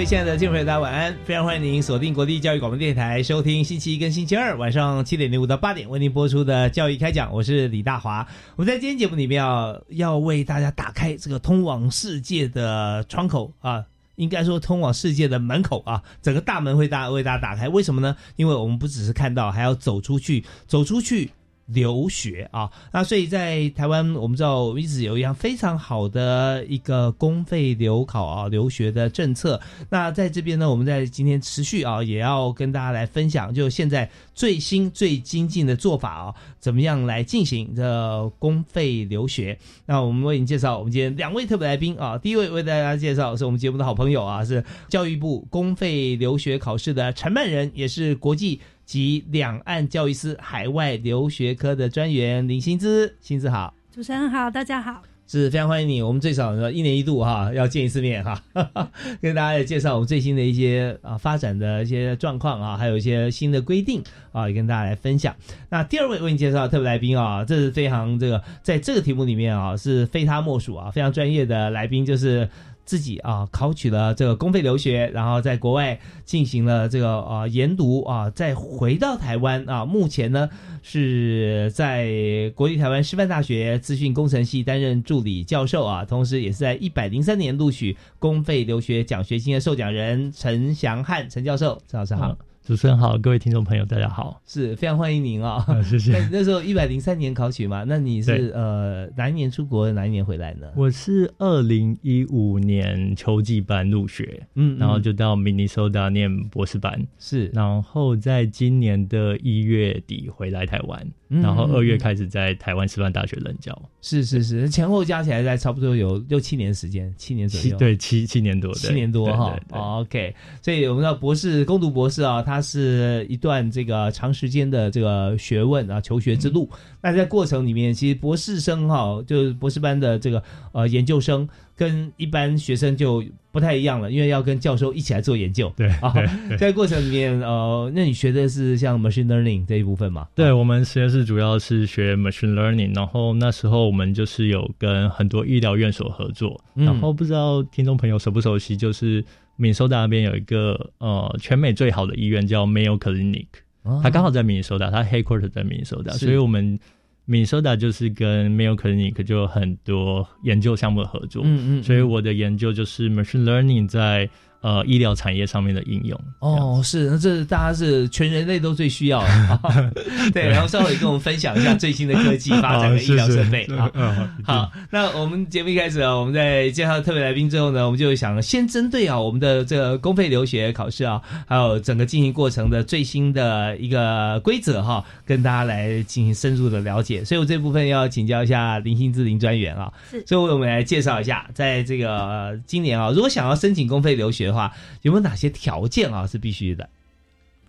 位亲爱的听众朋友，大家晚安！非常欢迎您锁定国立教育广播电台，收听星期一跟星期二晚上七点零五到八点为您播出的教育开讲。我是李大华。我们在今天节目里面要要为大家打开这个通往世界的窗口啊，应该说通往世界的门口啊，整个大门会大为大家打开。为什么呢？因为我们不只是看到，还要走出去，走出去。留学啊，那所以在台湾，我们知道一直有一样非常好的一个公费留考啊留学的政策。那在这边呢，我们在今天持续啊，也要跟大家来分享，就现在最新最精进的做法啊，怎么样来进行这公费留学？那我们为您介绍我们今天两位特别来宾啊，第一位为大家介绍是我们节目的好朋友啊，是教育部公费留学考试的承办人，也是国际。及两岸教育司海外留学科的专员林新姿，新姿好，主持人好，大家好，是非常欢迎你。我们最少一年一度哈要见一次面哈，跟大家也介绍我们最新的一些啊发展的一些状况啊，还有一些新的规定啊，也跟大家来分享。那第二位为你介绍特别来宾啊，这是非常这个在这个题目里面啊是非他莫属啊，非常专业的来宾就是。自己啊考取了这个公费留学，然后在国外进行了这个啊研读啊，再回到台湾啊，目前呢是在国立台湾师范大学资讯工程系担任助理教授啊，同时也是在一百零三年录取公费留学奖学金的受奖人陈祥汉陈教授，陈老师好。主持人好，各位听众朋友，大家好，是非常欢迎您啊！谢谢。那时候一百零三年考取嘛，那你是呃哪一年出国，哪一年回来呢？我是二零一五年秋季班入学，嗯，然后就到 Minnesota 念博士班，是，然后在今年的一月底回来台湾。然后二月开始在台湾师范大学任教，是是是，前后加起来在差不多有六七年时间，七年左右，对七七年多，七年多哈。OK，所以我们知道博士攻读博士啊，它是一段这个长时间的这个学问啊，求学之路。那在过程里面，其实博士生哈，就是博士班的这个呃研究生。跟一般学生就不太一样了，因为要跟教授一起来做研究。对啊，在过程里面，呃，那你学的是像 machine learning 这一部分吗？对，我们实验室主要是学 machine learning，然后那时候我们就是有跟很多医疗院所合作。然后不知道听众朋友熟不熟悉，就是闽苏达那边有一个呃全美最好的医院叫 Mayo Clinic，它刚好在闽苏达，它 headquarter 在闽苏达，所以我们。明尼苏达就是跟 Mayo Clinic 就有很多研究项目的合作，嗯嗯，所以我的研究就是 machine learning 在。呃，医疗产业上面的应用哦，是那这大家是全人类都最需要的，对。然后稍微跟我们分享一下最新的科技发展的医疗设备啊。好，那我们节目一开始啊，我们在介绍特别来宾之后呢，我们就想先针对啊我们的这个公费留学考试啊，还有整个进行过程的最新的一个规则哈，跟大家来进行深入的了解。所以我这部分要请教一下林心志林专员啊，是。所以我们来介绍一下，在这个今年啊，如果想要申请公费留学。的话，有没有哪些条件啊是必须的？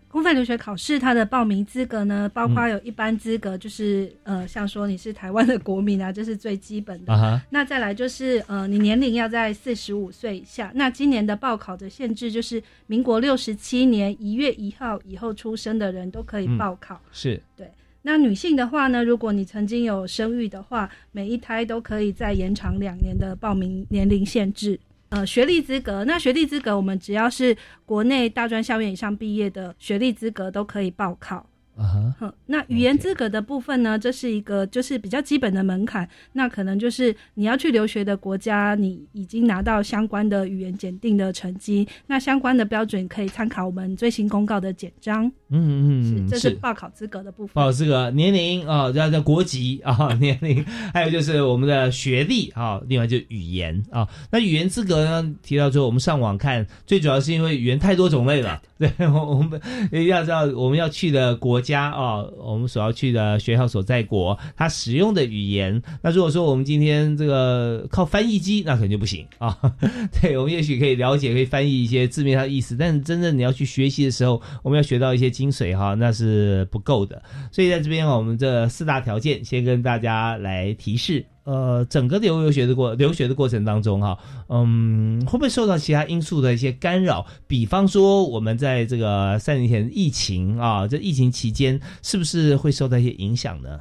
公费留学考试它的报名资格呢，包括有一般资格，就是呃，像说你是台湾的国民啊，这是最基本的。那再来就是呃，你年龄要在四十五岁以下。那今年的报考的限制就是民国六十七年一月一号以后出生的人都可以报考。是对。那女性的话呢，如果你曾经有生育的话，每一胎都可以再延长两年的报名年龄限制。呃，学历资格，那学历资格，我们只要是国内大专校园以上毕业的学历资格都可以报考。啊哈，那语言资格的部分呢？这是一个就是比较基本的门槛。那可能就是你要去留学的国家，你已经拿到相关的语言检定的成绩。那相关的标准可以参考我们最新公告的简章。嗯嗯嗯，这是报考资格的部分。报考资格年龄啊，叫叫国籍啊，年龄，还有就是我们的学历啊，另外就语言啊。那语言资格呢？提到之后，我们上网看，最主要是因为语言太多种类了。对，我们要知道我们要去的国家家啊，我们所要去的学校所在国，它使用的语言。那如果说我们今天这个靠翻译机，那肯定不行啊。对，我们也许可以了解，可以翻译一些字面上的意思，但是真正你要去学习的时候，我们要学到一些精髓哈，那是不够的。所以在这边，我们这四大条件先跟大家来提示。呃，整个留留学的过留学的过程当中，哈，嗯，会不会受到其他因素的一些干扰？比方说，我们在这个三年前疫情啊，这疫情期间，是不是会受到一些影响呢？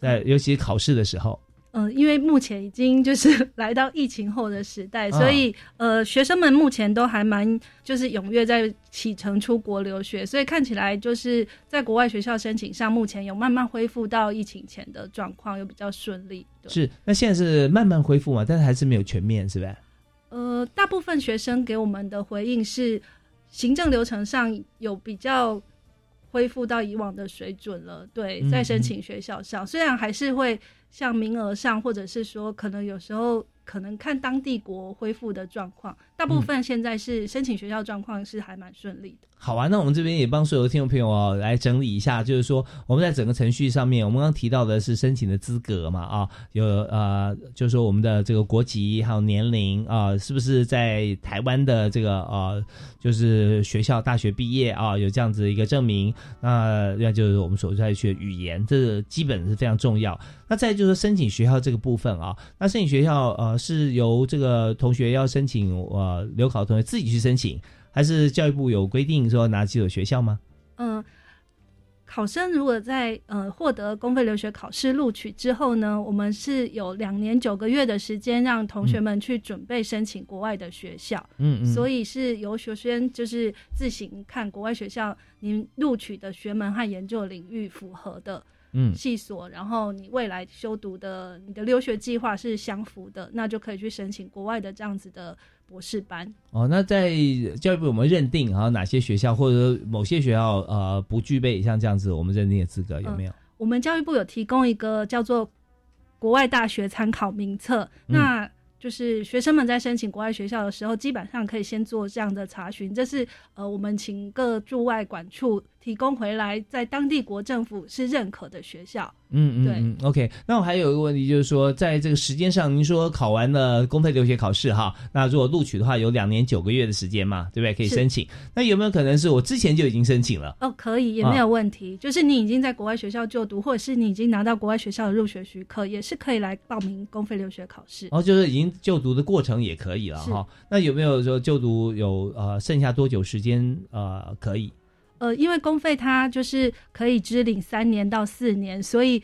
在尤其考试的时候。嗯，因为目前已经就是 来到疫情后的时代，所以呃，学生们目前都还蛮就是踊跃在启程出国留学，所以看起来就是在国外学校申请上，目前有慢慢恢复到疫情前的状况，又比较顺利。是，那现在是慢慢恢复嘛？但是还是没有全面，是吧？呃，大部分学生给我们的回应是，行政流程上有比较恢复到以往的水准了。对，在申请学校上，虽然还是会。像名额上，或者是说，可能有时候可能看当地国恢复的状况，大部分现在是申请学校状况是还蛮顺利的。好啊，那我们这边也帮所有的听众朋友啊来整理一下，就是说我们在整个程序上面，我们刚刚提到的是申请的资格嘛啊，有呃，就是说我们的这个国籍还有年龄啊，是不是在台湾的这个呃，就是学校大学毕业啊，有这样子一个证明，那那就是我们所在学语言，这个基本是非常重要。那再就是申请学校这个部分啊，那申请学校呃是由这个同学要申请呃留考同学自己去申请。还是教育部有规定说哪几所学校吗？嗯，考生如果在呃获得公费留学考试录取之后呢，我们是有两年九个月的时间让同学们去准备申请国外的学校。嗯嗯，所以是由学生就是自行看国外学校您录取的学门和研究领域符合的。嗯，系所，然后你未来修读的你的留学计划是相符的，那就可以去申请国外的这样子的博士班。哦，那在教育部我们认定啊哪些学校或者某些学校呃不具备像这样子我们认定的资格有没有？我们教育部有提供一个叫做国外大学参考名册，那。就是学生们在申请国外学校的时候，基本上可以先做这样的查询。这是呃，我们请各驻外管处提供回来，在当地国政府是认可的学校。嗯嗯，对，OK。那我还有一个问题，就是说，在这个时间上，您说考完了公费留学考试哈，那如果录取的话，有两年九个月的时间嘛，对不对？可以申请。那有没有可能是我之前就已经申请了？哦，可以，也没有问题。就是你已经在国外学校就读，或者是你已经拿到国外学校的入学许可，也是可以来报名公费留学考试。哦，就是已经就读的过程也可以了哈。那有没有说就读有呃剩下多久时间呃可以？呃，因为公费它就是可以支领三年到四年，所以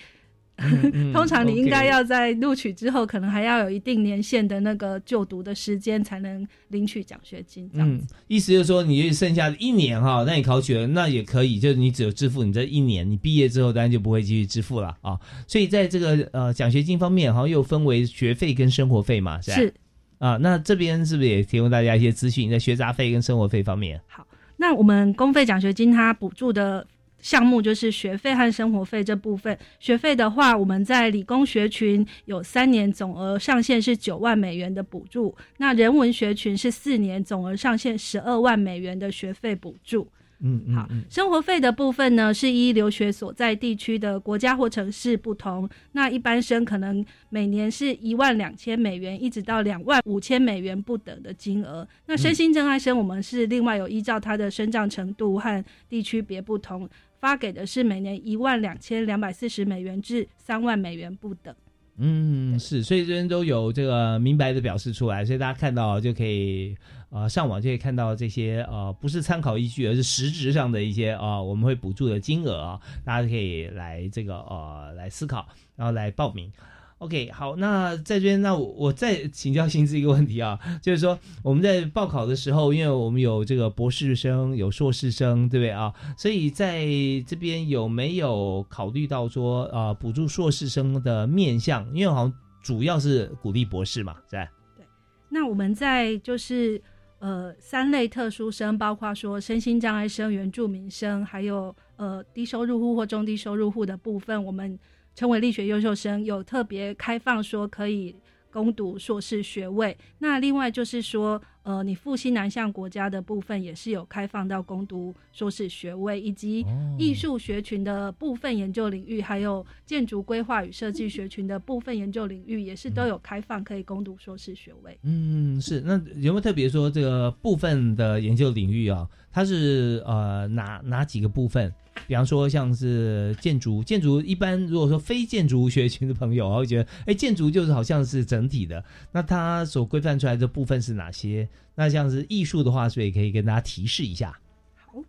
通常你应该要在录取之后，可能还要有一定年限的那个就读的时间，才能领取奖学金。这样子，意思就是说，你剩下的一年哈，那你考取了，那也可以，就是你只有支付你这一年，你毕业之后当然就不会继续支付了啊。所以在这个呃奖学金方面，好像又分为学费跟生活费嘛，是吧？是啊，那这边是不是也提供大家一些资讯，在学杂费跟生活费方面？好。那我们公费奖学金它补助的项目就是学费和生活费这部分。学费的话，我们在理工学群有三年总额上限是九万美元的补助，那人文学群是四年总额上限十二万美元的学费补助。嗯，好，生活费的部分呢，是依留学所在地区的国家或城市不同。那一般生可能每年是一万两千美元，一直到两万五千美元不等的金额。那身心障碍生，我们是另外有依照他的生长程度和地区别不同，发给的是每年一万两千两百四十美元至三万美元不等。嗯，是，所以这边都有这个明白的表示出来，所以大家看到就可以呃上网就可以看到这些呃不是参考依据，而是实质上的一些啊我们会补助的金额啊，大家可以来这个呃来思考，然后来报名。OK，好，那在这边，那我我再请教薪资一个问题啊，就是说我们在报考的时候，因为我们有这个博士生，有硕士生，对不对啊？所以在这边有没有考虑到说啊，补助硕士生的面向？因为好像主要是鼓励博士嘛，在对。那我们在就是呃三类特殊生，包括说身心障碍生、原住民生，还有呃低收入户或中低收入户的部分，我们。称为力学优秀生，有特别开放说可以攻读硕士学位。那另外就是说，呃，你复兴南向国家的部分也是有开放到攻读硕士学位，以及艺术学群的部分研究领域，还有建筑规划与设计学群的部分研究领域，也是都有开放可以攻读硕士学位。嗯，是。那有没有特别说这个部分的研究领域啊？它是呃哪哪几个部分？比方说，像是建筑，建筑一般如果说非建筑学群的朋友，会觉得，哎，建筑就是好像是整体的，那它所规范出来的部分是哪些？那像是艺术的话，所以可以跟大家提示一下。好，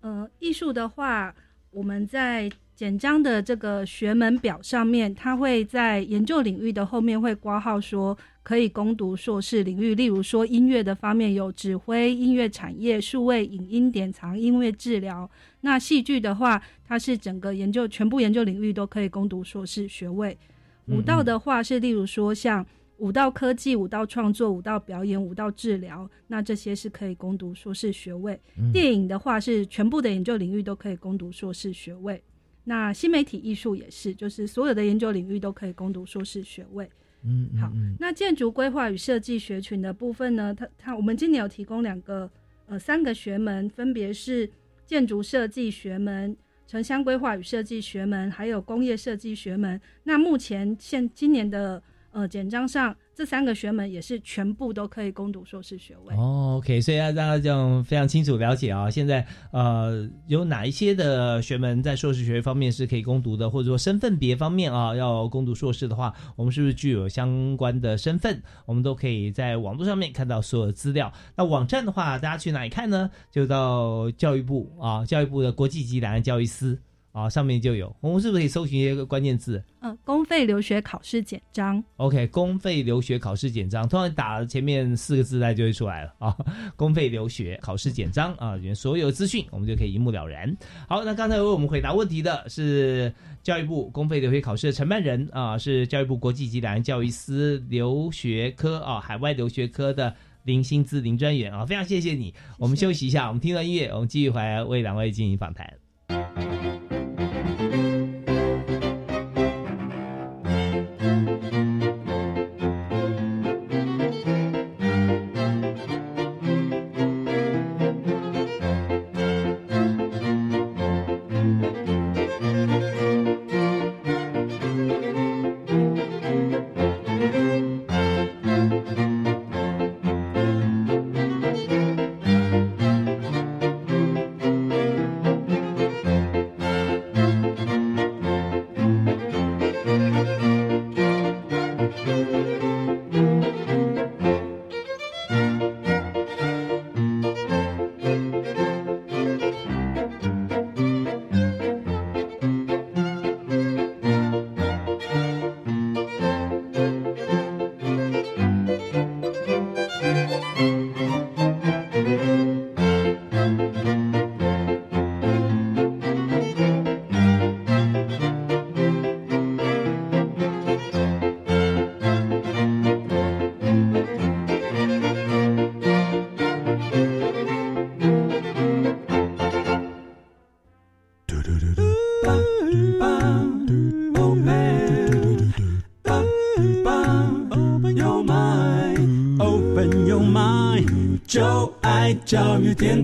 呃，艺术的话，我们在。简章的这个学门表上面，它会在研究领域的后面会挂号说可以攻读硕士领域，例如说音乐的方面有指挥、音乐产业、数位影音典藏、音乐治疗。那戏剧的话，它是整个研究全部研究领域都可以攻读硕士学位。舞蹈的话是例如说像舞蹈科技、舞蹈创作、舞蹈表演、舞蹈治疗，那这些是可以攻读硕士学位。电影的话是全部的研究领域都可以攻读硕士学位。那新媒体艺术也是，就是所有的研究领域都可以攻读硕士学位。嗯，好。那建筑规划与设计学群的部分呢？它它我们今年有提供两个呃三个学门，分别是建筑设计学门、城乡规划与设计学门，还有工业设计学门。那目前现今年的呃简章上。这三个学门也是全部都可以攻读硕士学位哦。OK，所以要让大家这样非常清楚了解啊。现在呃，有哪一些的学门在硕士学位方面是可以攻读的，或者说身份别方面啊，要攻读硕士的话，我们是不是具有相关的身份？我们都可以在网络上面看到所有的资料。那网站的话，大家去哪里看呢？就到教育部啊，教育部的国际级两岸教育司。啊，上面就有，我们是不是可以搜寻一个关键字？嗯，公费留学考试简章。OK，公费留学考试简章，通常打前面四个字，它就会出来了啊。公费留学考试简章啊，里面所有资讯我们就可以一目了然。好，那刚才为我们回答问题的是教育部公费留学考试的承办人啊，是教育部国际级两岸教育司留学科啊，海外留学科的林新资林专员啊，非常谢谢你。我们休息一下，我们听段音乐，我们继续回来为两位进行访谈。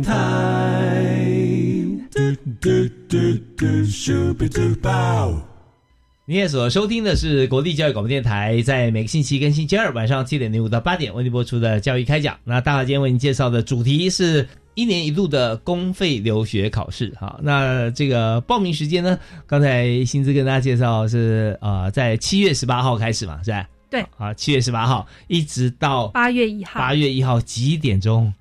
台。你也所收听的是国立教育广播电台，在每个星期跟星期二晚上七点零五到八点为您播出的教育开讲。那大华今天为您介绍的主题是一年一度的公费留学考试。好，那这个报名时间呢？刚才薪资跟大家介绍是啊，在七月十八号开始嘛，是吧？对。啊，七月十八号一直到八月一号，八月一号几点钟？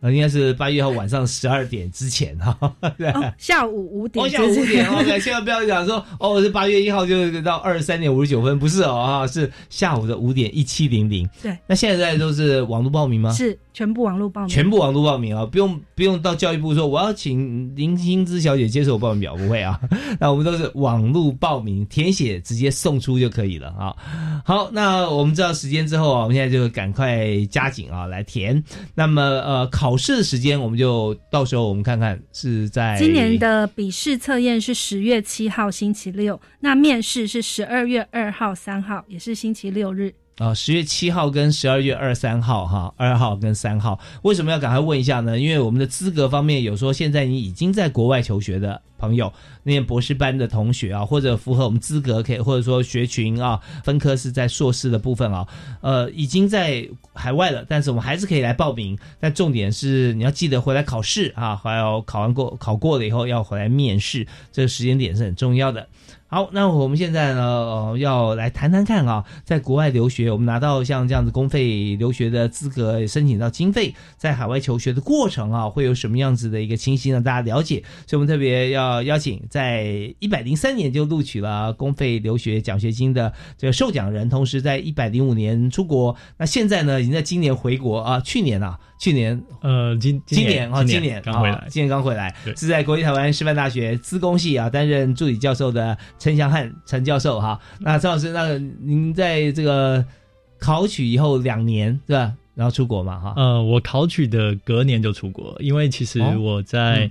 呃，应该是八月一号晚上十二点之前哈，哦，下午五点，下午五点，OK，千万不要讲说哦，是八月一号就到二十三点五十九分，不是哦，哈，是下午的五点一七零零。对，那现在都是网络报名吗？是全部网络报名，全部网络报名啊，不用不用到教育部说我要请林心之小姐接受我报名表，不会啊，那我们都是网络报名，填写直接送出就可以了啊。好，那我们知道时间之后啊，我们现在就赶快加紧啊来填。那么呃考。考试的时间，我们就到时候我们看看是在今年的笔试测验是十月七号星期六，那面试是十二月二号、三号，也是星期六日。啊，十月七号跟十二月二三号，哈，二号跟三号，为什么要赶快问一下呢？因为我们的资格方面有说，现在你已经在国外求学的朋友，念博士班的同学啊，或者符合我们资格可以，或者说学群啊，分科是在硕士的部分啊，呃，已经在海外了，但是我们还是可以来报名。但重点是你要记得回来考试啊，还要考完过考过了以后要回来面试，这个时间点是很重要的。好，那我们现在呢，呃，要来谈谈看啊，在国外留学，我们拿到像这样子公费留学的资格，申请到经费，在海外求学的过程啊，会有什么样子的一个情形让大家了解？所以我们特别要邀请在一百零三年就录取了公费留学奖学金的这个受奖人，同时在一百零五年出国，那现在呢，已经在今年回国啊，去年啊。去年，呃，今今年啊，今年刚回来，今年刚回来，是在国立台湾师范大学资工系啊担任助理教授的陈祥汉陈教授哈。那陈老师，那您在这个考取以后两年对吧？然后出国嘛哈？呃，我考取的隔年就出国，因为其实我在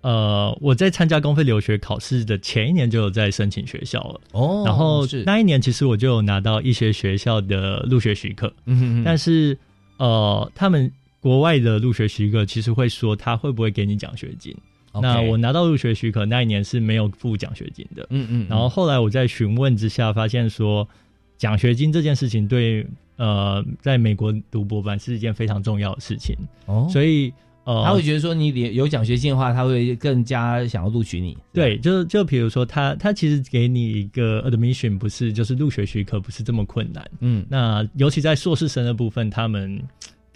呃我在参加公费留学考试的前一年就有在申请学校了哦。然后那一年其实我就有拿到一些学校的入学许可，嗯哼但是呃他们。国外的入学许可其实会说他会不会给你奖学金？那我拿到入学许可那一年是没有付奖学金的。嗯嗯。然后后来我在询问之下发现说，奖学金这件事情对呃，在美国读博班是一件非常重要的事情。哦。所以呃，他会觉得说你有奖学金的话，他会更加想要录取你。对，就就比如说他他其实给你一个 admission 不是就是入学许可不是这么困难。嗯。那尤其在硕士生的部分，他们。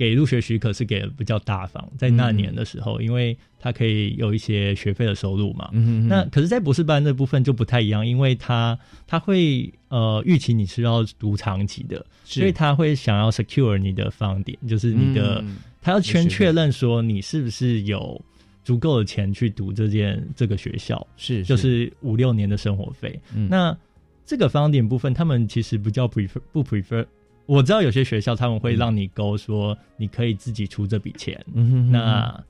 给入学许可是给的比较大方，在那年的时候，因为他可以有一些学费的收入嘛。那可是，在博士班这部分就不太一样，因为他他会呃预期你是要读长期的，所以他会想要 secure 你的方点，就是你的他要先确认说你是不是有足够的钱去读这件这个学校，是就是五六年的生活费。那这个方点部分，他们其实不叫 prefer 不 prefer。我知道有些学校他们会让你勾说你可以自己出这笔钱，那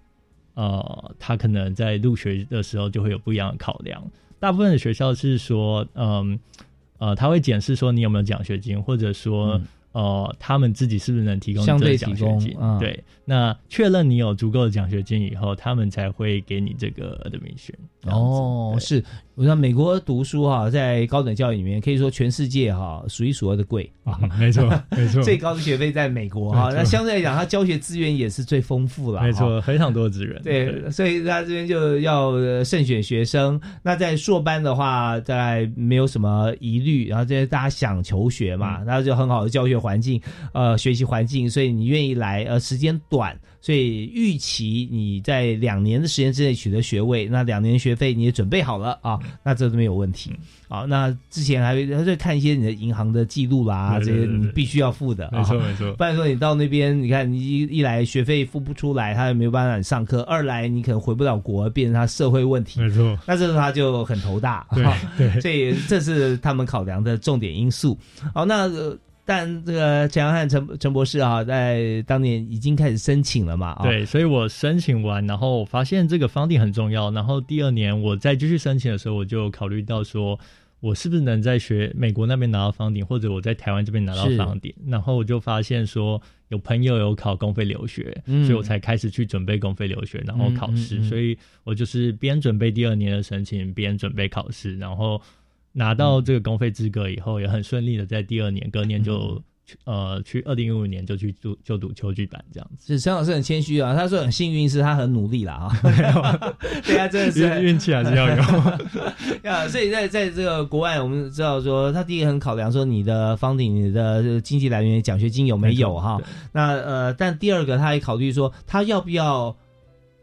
呃，他可能在入学的时候就会有不一样的考量。大部分的学校是说，嗯呃，他会检视说你有没有奖学金，或者说。呃，他们自己是不是能提供相对奖学金？对，那确认你有足够的奖学金以后，他们才会给你这个 admission。哦，是，我说美国读书哈，在高等教育里面可以说全世界哈数一数二的贵啊，没错，没错，最高的学费在美国哈。那相对来讲，它教学资源也是最丰富了，没错，非常多的资源。对，所以他这边就要慎选学生。那在硕班的话，在没有什么疑虑，然后这些大家想求学嘛，然后就很好的教学。环境，呃，学习环境，所以你愿意来，呃，时间短，所以预期你在两年的时间之内取得学位，那两年学费你也准备好了啊，那这都没有问题。啊，那之前还他在看一些你的银行的记录啦，这些你必须要付的，没错没错。不然说你到那边，你看你一一来学费付不出来，他也没有办法你上课；二来你可能回不了国，变成他社会问题，没错。那这时候他就很头大，对对。所以这是他们考量的重点因素。好，那。但这个陈阳汉陈陈博士啊，在当年已经开始申请了嘛？对，所以我申请完，然后发现这个方定很重要。然后第二年我再继续申请的时候，我就考虑到说，我是不是能在学美国那边拿到方顶，或者我在台湾这边拿到方顶？然后我就发现说，有朋友有考公费留学，所以我才开始去准备公费留学，然后考试。所以我就是边准备第二年的申请，边准备考试，然后。拿到这个公费资格以后，也很顺利的在第二年、隔年就呃去二零一五年就去读就读秋剧班这样子。是陈老师很谦虚啊，他说很幸运是他很努力啦啊，对啊，真的是运气还是要有 啊。所以在在这个国外，我们知道说他第一个很考量说你的方顶你的经济来源奖学金有没有哈，那呃，但第二个他也考虑说他要不要。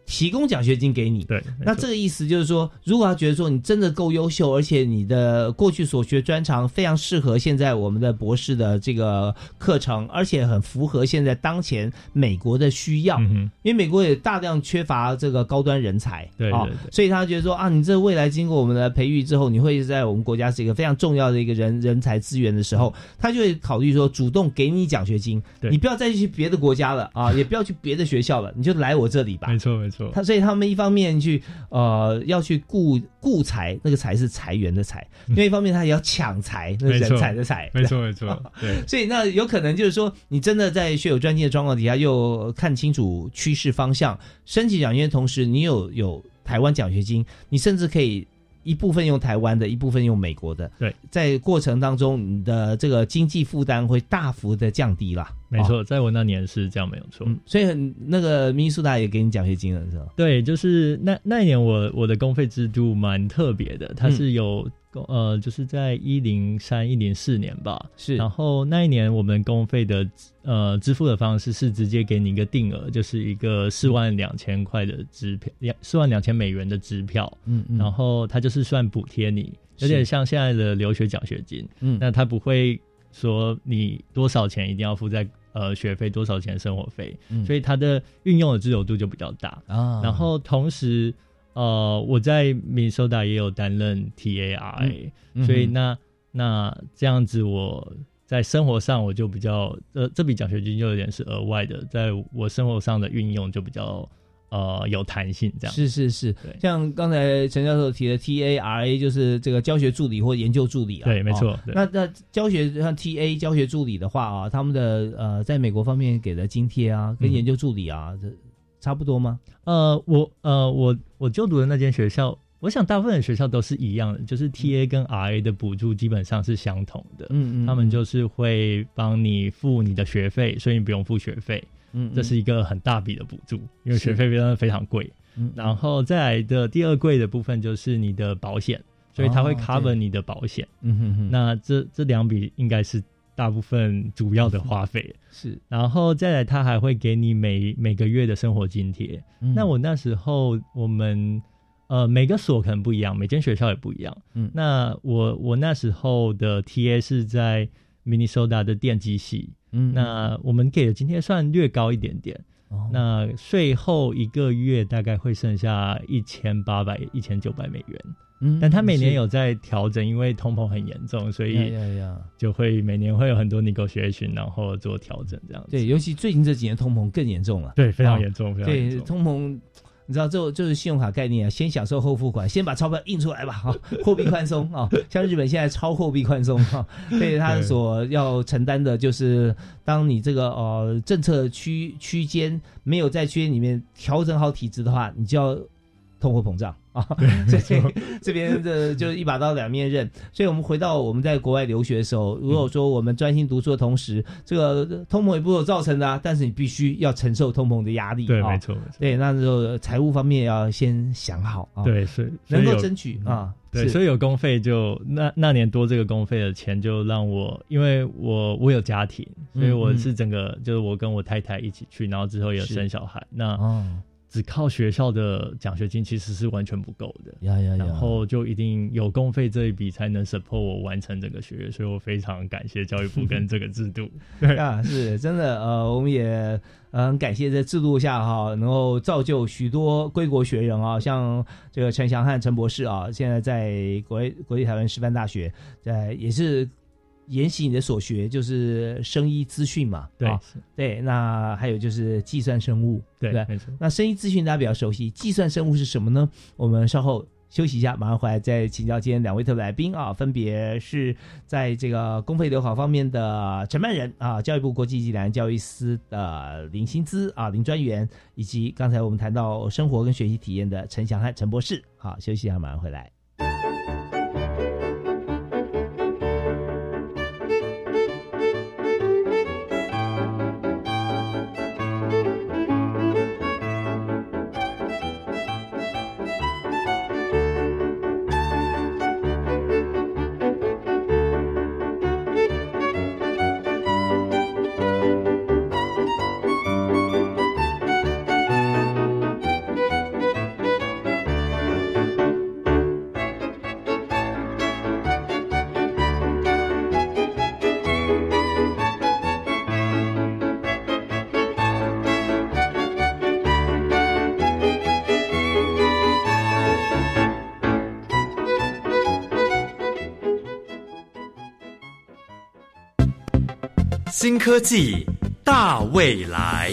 提供奖学金给你，对，那这个意思就是说，如果他觉得说你真的够优秀，而且你的过去所学专长非常适合现在我们的博士的这个课程，而且很符合现在当前美国的需要，因为美国也大量缺乏这个高端人才，对啊，所以他觉得说啊，你这未来经过我们的培育之后，你会在我们国家是一个非常重要的一个人人才资源的时候，他就会考虑说主动给你奖学金，你不要再去别的国家了啊，也不要去别的学校了，你就来我这里吧，没错没错。他所以他们一方面去呃要去雇雇财，那个财是裁员的财；另一方面他也要抢财，那人才的财。没错没错，对。所以那有可能就是说，你真的在学有专精的状况底下，又看清楚趋势方向，申请奖学金同时，你有有台湾奖学金，你甚至可以。一部分用台湾的，一部分用美国的。对，在过程当中，你的这个经济负担会大幅的降低啦。没错，在我那年是这样，没有错。所以很那个民宿大也给你奖学金了，是吧？对，就是那那一年我我的公费制度蛮特别的，它是有。呃，就是在一零三一零四年吧，是。然后那一年我们公费的呃支付的方式是直接给你一个定额，就是一个四万两千块的支票，两四万两千美元的支票。嗯嗯。然后它就是算补贴你，有点像现在的留学奖学金。嗯。那他不会说你多少钱一定要付在呃学费，多少钱生活费，所以它的运用的自由度就比较大啊。然后同时。呃，我在米苏达也有担任 T A R A，所以那那这样子，我在生活上我就比较，呃，这笔奖学金就有点是额外的，在我生活上的运用就比较呃有弹性，这样是是是，对，像刚才陈教授提的 T A R A 就是这个教学助理或研究助理啊，对，没错。那那教学像 T A 教学助理的话啊，他们的呃，在美国方面给的津贴啊，跟研究助理啊这。差不多吗？呃，我呃，我我就读的那间学校，我想大部分的学校都是一样的，就是 T A 跟 R A 的补助基本上是相同的。嗯嗯，他们就是会帮你付你的学费，所以你不用付学费。嗯，这是一个很大笔的补助，因为学费非常非常贵。嗯，然后再来的第二贵的部分就是你的保险，所以它会 cover 你的保险。嗯哼哼，那这这两笔应该是。大部分主要的花费 是，然后再来，他还会给你每每个月的生活津贴。那我那时候，我们呃每个所可能不一样，每间学校也不一样。嗯，那我我那时候的 TA 是在 Minnesota 的电机系。嗯，那我们给的津贴算略高一点点。哦，那税后一个月大概会剩下一千八百、一千九百美元。嗯，但他每年有在调整，因为通膨很严重，所以就会每年会有很多 negotiation，然后做调整这样子。对，尤其最近这几年通膨更严重了。对，非常严重。对，通膨，你知道，这就是信用卡概念啊，先享受后付款，先把钞票印出来吧，哈，货币宽松啊，像日本现在超货币宽松哈，所以它所要承担的就是，当你这个呃政策区区间没有在区间里面调整好体制的话，你就要通货膨胀。啊，这这边的就一把刀两面刃，所以我们回到我们在国外留学的时候，如果说我们专心读书的同时，这个通膨也不是造成的，啊但是你必须要承受通膨的压力。对，没错，对，那时候财务方面要先想好啊，对，是能够争取啊，对，所以有公费就那那年多这个公费的钱，就让我，因为我我有家庭，所以我是整个就是我跟我太太一起去，然后之后也生小孩，那。只靠学校的奖学金其实是完全不够的，呀呀呀！然后就一定有公费这一笔才能 support 我完成整个学业，所以我非常感谢教育部跟这个制度。对啊，是真的，呃，我们也嗯感谢在制度下哈，能够造就许多归国学人啊，像这个陈祥汉陈博士啊，现在在国国立台湾师范大学，在也是。研习你的所学就是生医资讯嘛，对对，那还有就是计算生物，对对？没错。那生医资讯大家比较熟悉，计算生物是什么呢？我们稍后休息一下，马上回来再请教今天两位特别来宾啊，分别是在这个公费留考方面的承办人啊，教育部国际暨南教育司的林薪资啊林专员，以及刚才我们谈到生活跟学习体验的陈祥汉陈博士。好，休息一下，马上回来。科技大未来，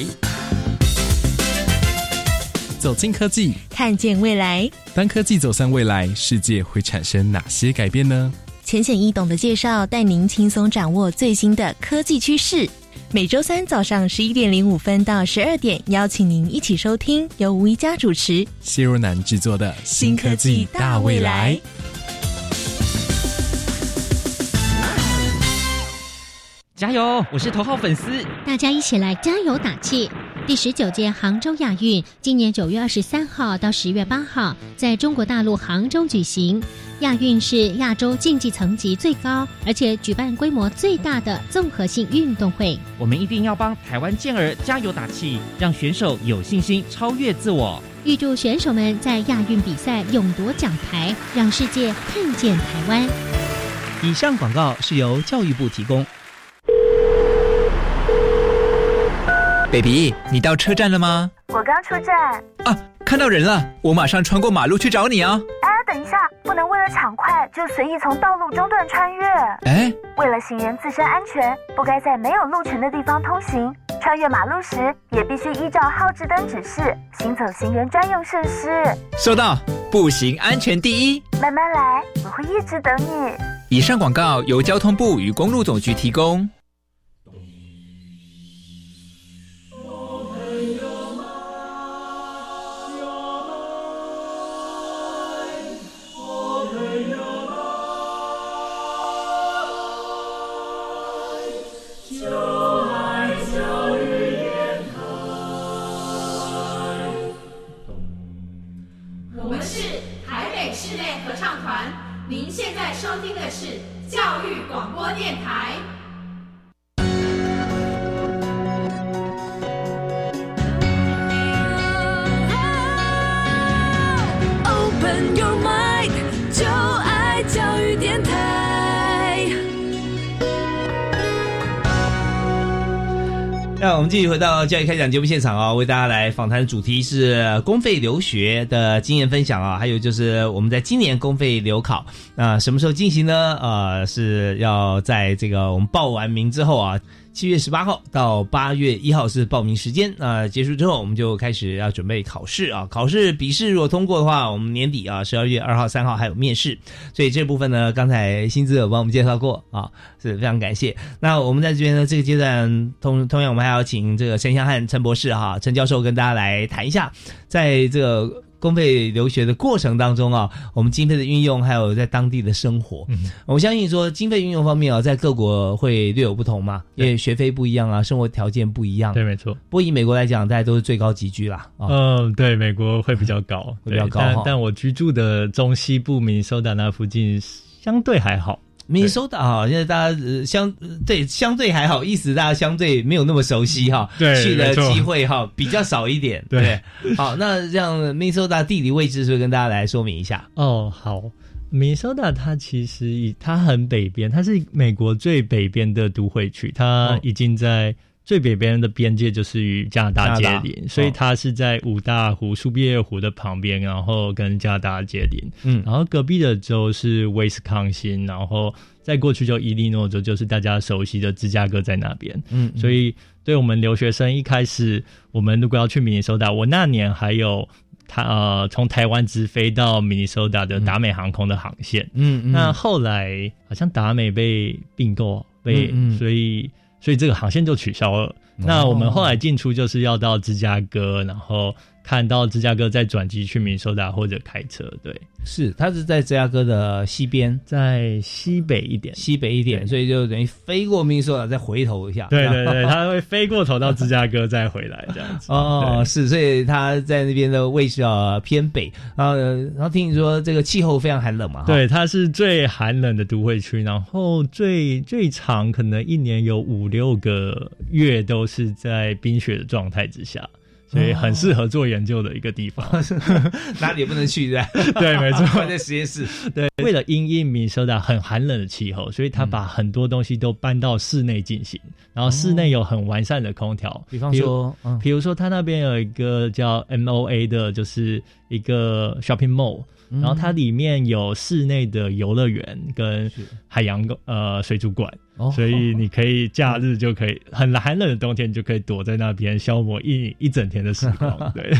走进科技，看见未来。当科技走向未来，世界会产生哪些改变呢？浅显易懂的介绍，带您轻松掌握最新的科技趋势。每周三早上十一点零五分到十二点，邀请您一起收听由吴一佳主持、谢若楠制作的《新科技大未来》。加油！我是头号粉丝，大家一起来加油打气。第十九届杭州亚运今年九月二十三号到十月八号在中国大陆杭州举行。亚运是亚洲竞技层级最高，而且举办规模最大的综合性运动会。我们一定要帮台湾健儿加油打气，让选手有信心超越自我。预祝选手们在亚运比赛勇夺奖牌，让世界看见台湾。以上广告是由教育部提供。baby，你到车站了吗？我刚出站。啊，看到人了，我马上穿过马路去找你啊！哎，等一下，不能为了抢快就随意从道路中段穿越。哎，为了行人自身安全，不该在没有路权的地方通行。穿越马路时，也必须依照号志灯指示行走行人专用设施。收到，步行安全第一。慢慢来，我会一直等你。以上广告由交通部与公路总局提供。们继续回到教育开讲节目现场啊，为大家来访谈的主题是公费留学的经验分享啊，还有就是我们在今年公费留考，那什么时候进行呢？呃，是要在这个我们报完名之后啊。七月十八号到八月一号是报名时间啊，结束之后我们就开始要准备考试啊。考试笔试如果通过的话，我们年底啊十二月二号、三号还有面试，所以这部分呢，刚才薪资有帮我们介绍过啊，是非常感谢。那我们在这边呢，这个阶段同同样我们还要请这个陈香汉陈博士哈，陈教授跟大家来谈一下，在这个。公费留学的过程当中啊，我们经费的运用，还有在当地的生活，嗯我相信说经费运用方面啊，在各国会略有不同嘛，因为学费不一样啊，生活条件不一样。对，没错。不过以美国来讲，大家都是最高级居啦。嗯，对，美国会比较高，会比较高。但但我居住的中西部明尼苏达那附近相对还好。米收的哈，现在大家相对相对还好，意思大家相对没有那么熟悉哈，去的机会哈比较少一点。对，好，那让米收达地理位置是不是跟大家来说明一下？哦，好，米收达它其实它很北边，它是美国最北边的都会区，它已经在。最北边的边界就是与加拿大接邻，所以它是在五大湖、苏必尔湖的旁边，然后跟加拿大接邻。嗯，然后隔壁的州是威斯康星，然后再过去就伊利诺州，就是大家熟悉的芝加哥在那边。嗯，所以对我们留学生一开始，我们如果要去明尼苏达，我那年还有他呃从台湾直飞到明尼苏达的达美航空的航线。嗯，那后来好像达美被并购，被所以。所以这个航线就取消了。那我们后来进出就是要到芝加哥，然后。看到芝加哥在转机去明收达或者开车，对，是它是在芝加哥的西边，在西北一点，西北一点，所以就等于飞过明收达再回头一下，对对对，它会飞过头到芝加哥再回来这样子。哦，是，所以它在那边的位置啊偏北，然后然后听你说这个气候非常寒冷嘛，对，它是最寒冷的都会区，然后最最长可能一年有五六个月都是在冰雪的状态之下。所以很适合做研究的一个地方，哪里也不能去，对 对，没错，在实验室。对，为了因应米收达很寒冷的气候，所以他把很多东西都搬到室内进行，然后室内有很完善的空调。比方说，比如说他那边有一个叫 M O A 的，就是一个 shopping mall，然后它里面有室内的游乐园跟海洋呃水族馆。所以你可以假日就可以很寒冷的冬天你就可以躲在那边消磨一一整天的时光。对，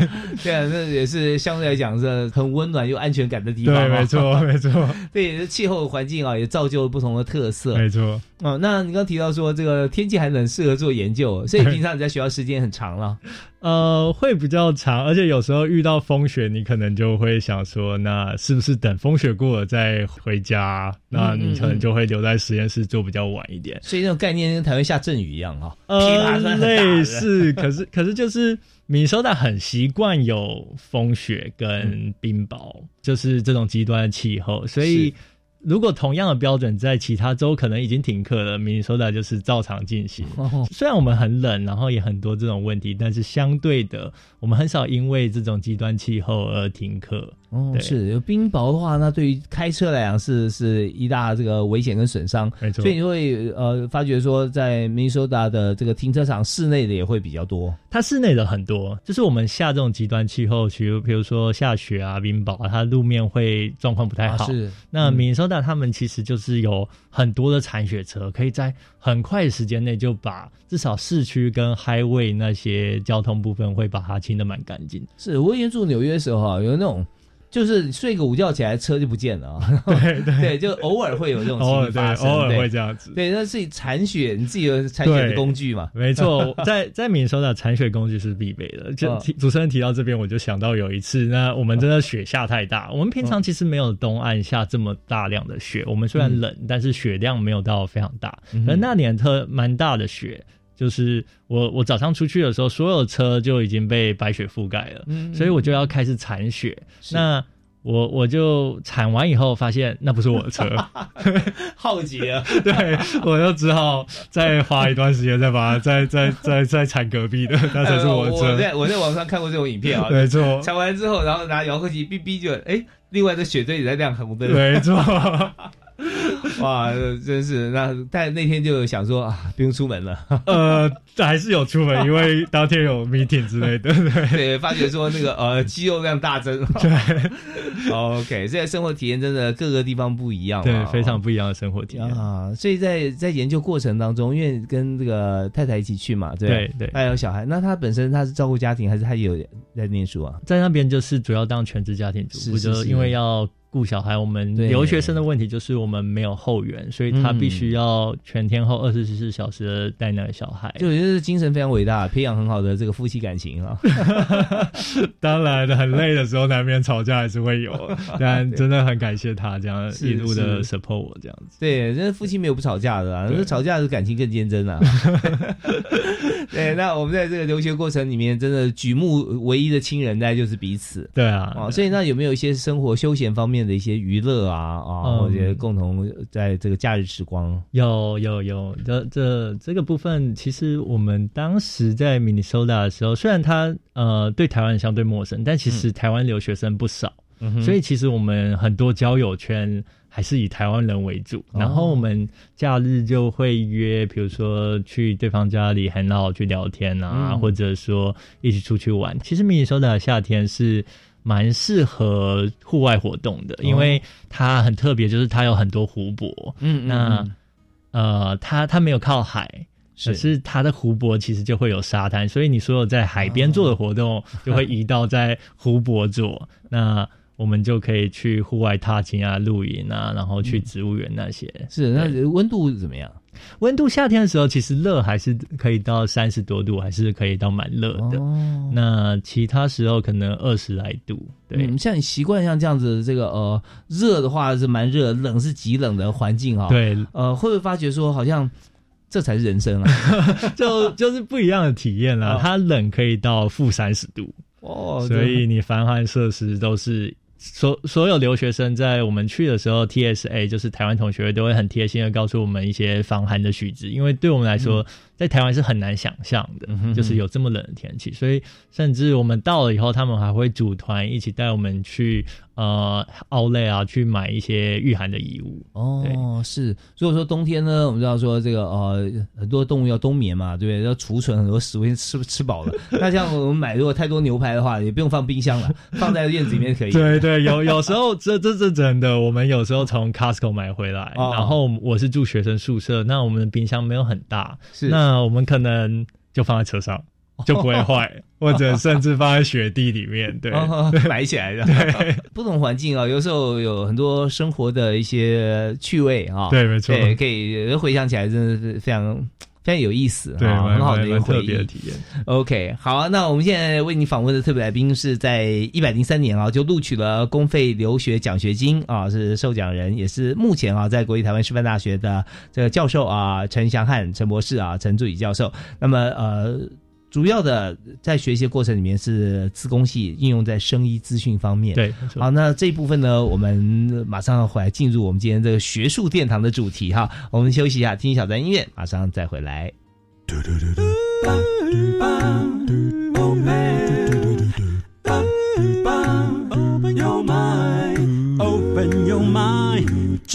对啊，那也是相对来讲是很温暖又安全感的地方。对，没错，没错。对，气候环境啊也造就了不同的特色。没错。哦，那你刚提到说这个天气寒冷适合做研究，所以平常你在学校时间很长了。呃，会比较长，而且有时候遇到风雪，你可能就会想说，那是不是等风雪过了再回家？那你可能就会留在实验室做比较晚一点。所以那种概念跟台湾下阵雨一样哈，呃，类似，可是可是就是米收到很习惯有风雪跟冰雹，就是这种极端的气候，所以。如果同样的标准在其他州可能已经停课了，明尼苏达就是照常进行。虽然我们很冷，然后也很多这种问题，但是相对的，我们很少因为这种极端气候而停课。哦，是有冰雹的话，那对于开车来讲是是一大这个危险跟损伤，没错。所以你会呃发觉说，在明尼苏达的这个停车场室内的也会比较多。它室内的很多，就是我们下这种极端气候，比如比如说下雪啊、冰雹啊，它路面会状况不太好。是。那明尼苏达那他们其实就是有很多的铲雪车，可以在很快的时间内就把至少市区跟 highway 那些交通部分会把它清的蛮干净。是我以前住纽约的时候啊，有那种。就是睡个午觉起来，车就不见了啊！对对，就偶尔会有这种情况发生，偶尔会这样子。对，那是铲雪，你自己有铲雪的工具嘛？没错，在在闽收的铲雪工具是必备的。就主持人提到这边，我就想到有一次，那我们真的雪下太大。我们平常其实没有东岸下这么大量的雪，我们虽然冷，但是雪量没有到非常大。而那年特蛮大的雪。就是我我早上出去的时候，所有车就已经被白雪覆盖了，所以我就要开始铲雪。那我我就铲完以后，发现那不是我的车，浩劫啊。对，我就只好再花一段时间，再把它再再再再铲隔壁的，那才是我的车。我在我在网上看过这种影片啊，没错。铲完之后，然后拿遥控器哔哔就哎，另外的雪堆也在亮红灯，没错。哇，真是那！但那天就想说啊，不用出门了。呃，还是有出门，因为当天有 meeting 之类的。对，发觉说那个呃，肌肉量大增。对，OK，现在生活体验真的各个地方不一样，对，非常不一样的生活体验啊。所以在在研究过程当中，因为跟这个太太一起去嘛，对对，还有小孩，那他本身他是照顾家庭，还是他有在念书啊？在那边就是主要当全职家庭主妇，就因为要。顾小孩，我们留学生的问题就是我们没有后援，所以他必须要全天候二十四小时的带那个小孩，就觉得是精神非常伟大，培养很好的这个夫妻感情啊。当然，很累的时候难免吵架还是会有，但真的很感谢他这样一路的 support 我这样子。对，那夫妻没有不吵架的啊，吵架的感情更坚贞啊。对，那我们在这个留学过程里面，真的举目唯一的亲人，大概就是彼此。对啊，哦，所以那有没有一些生活休闲方面？的一些娱乐啊啊，或者共同在这个假日时光，有有有，这这这个部分，其实我们当时在 Minnesota 的时候，虽然他呃对台湾相对陌生，但其实台湾留学生不少，所以其实我们很多交友圈还是以台湾人为主。然后我们假日就会约，比如说去对方家里很好去聊天啊，或者说一起出去玩。其实 Minnesota 夏天是。蛮适合户外活动的，因为它很特别，就是它有很多湖泊。嗯，那呃，它它没有靠海，可是它的湖泊其实就会有沙滩，所以你所有在海边做的活动就会移到在湖泊做。那我们就可以去户外踏青啊、露营啊，然后去植物园那些。是，那温度怎么样？温度夏天的时候，其实热还是可以到三十多度，还是可以到蛮热的。那其他时候可能二十来度。对，像你习惯像这样子，这个呃热的话是蛮热，冷是极冷的环境啊。对，呃，会不会发觉说好像这才是人生啊？就就是不一样的体验啦。它冷可以到负三十度哦，所以你防寒设施都是。所所有留学生在我们去的时候，TSA 就是台湾同学都会很贴心的告诉我们一些防寒的须知，因为对我们来说在台湾是很难想象的，就是有这么冷的天气。所以甚至我们到了以后，他们还会组团一起带我们去。呃，奥莱啊，去买一些御寒的衣物哦。是，如果说冬天呢，我们知道说这个呃，很多动物要冬眠嘛，对不对？要储存很多食物，吃吃饱了。那像我们买如果太多牛排的话，也不用放冰箱了，放在院子里面可以。对对，有有时候这这是真的。我们有时候从 Costco 买回来，然后我是住学生宿舍，那我们的冰箱没有很大，是那我们可能就放在车上。就不会坏，或者甚至放在雪地里面，对，埋起来的。对，不同环境啊，有时候有很多生活的一些趣味啊。对，没错，可以回想起来，真的是非常非常有意思，对，很好的一个特别的体验。OK，好，那我们现在为你访问的特别来宾是在一百零三年啊，就录取了公费留学奖学金啊，是受奖人，也是目前啊在国立台湾师范大学的这个教授啊，陈祥汉陈博士啊，陈助理教授。那么呃。主要的在学习过程里面是自工系应用在生医资讯方面。对，好，那这一部分呢，我们马上要回来进入我们今天这个学术殿堂的主题哈。我们休息一下，听一小段音乐，马上再回来。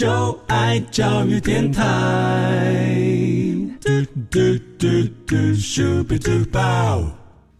就爱教育电台。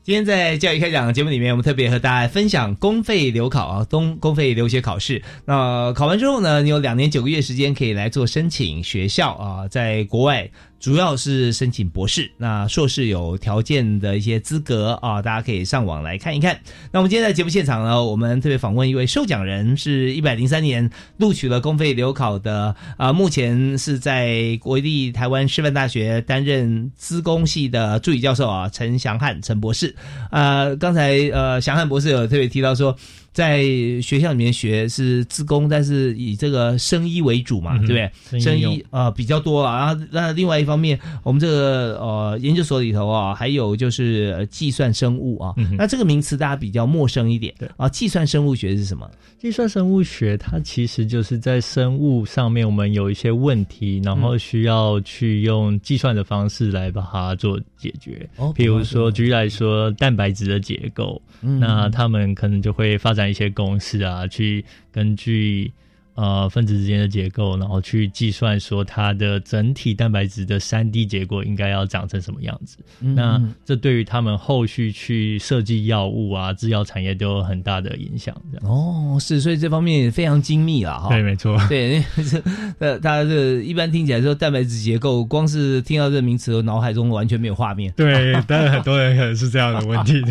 今天在教育开讲节目里面，我们特别和大家分享公费留考啊，东公费留学考试。那考完之后呢，你有两年九个月时间可以来做申请学校啊，在国外。主要是申请博士，那硕士有条件的一些资格啊，大家可以上网来看一看。那我们今天在节目现场呢，我们特别访问一位受奖人，是一百零三年录取了公费留考的啊，目前是在国立台湾师范大学担任资工系的助理教授啊，陈祥汉陈博士。啊，刚才呃祥汉博士有特别提到说。在学校里面学是自工，但是以这个生医为主嘛，对不对？生医啊比较多啊。然后那另外一方面，我们这个呃研究所里头啊，还有就是计算生物啊。那这个名词大家比较陌生一点啊。计算生物学是什么？计算生物学它其实就是在生物上面，我们有一些问题，然后需要去用计算的方式来把它做解决。哦，比如说举例来说，蛋白质的结构，那他们可能就会发展。一些公式啊，去根据。呃，分子之间的结构，然后去计算说它的整体蛋白质的三 D 结果应该要长成什么样子。那这对于他们后续去设计药物啊，制药产业都有很大的影响。哦，是，所以这方面也非常精密了哈。对，没错。对，这呃，大家这一般听起来说蛋白质结构，光是听到这个名词，脑海中完全没有画面。对，当然很多人可能是这样的问题。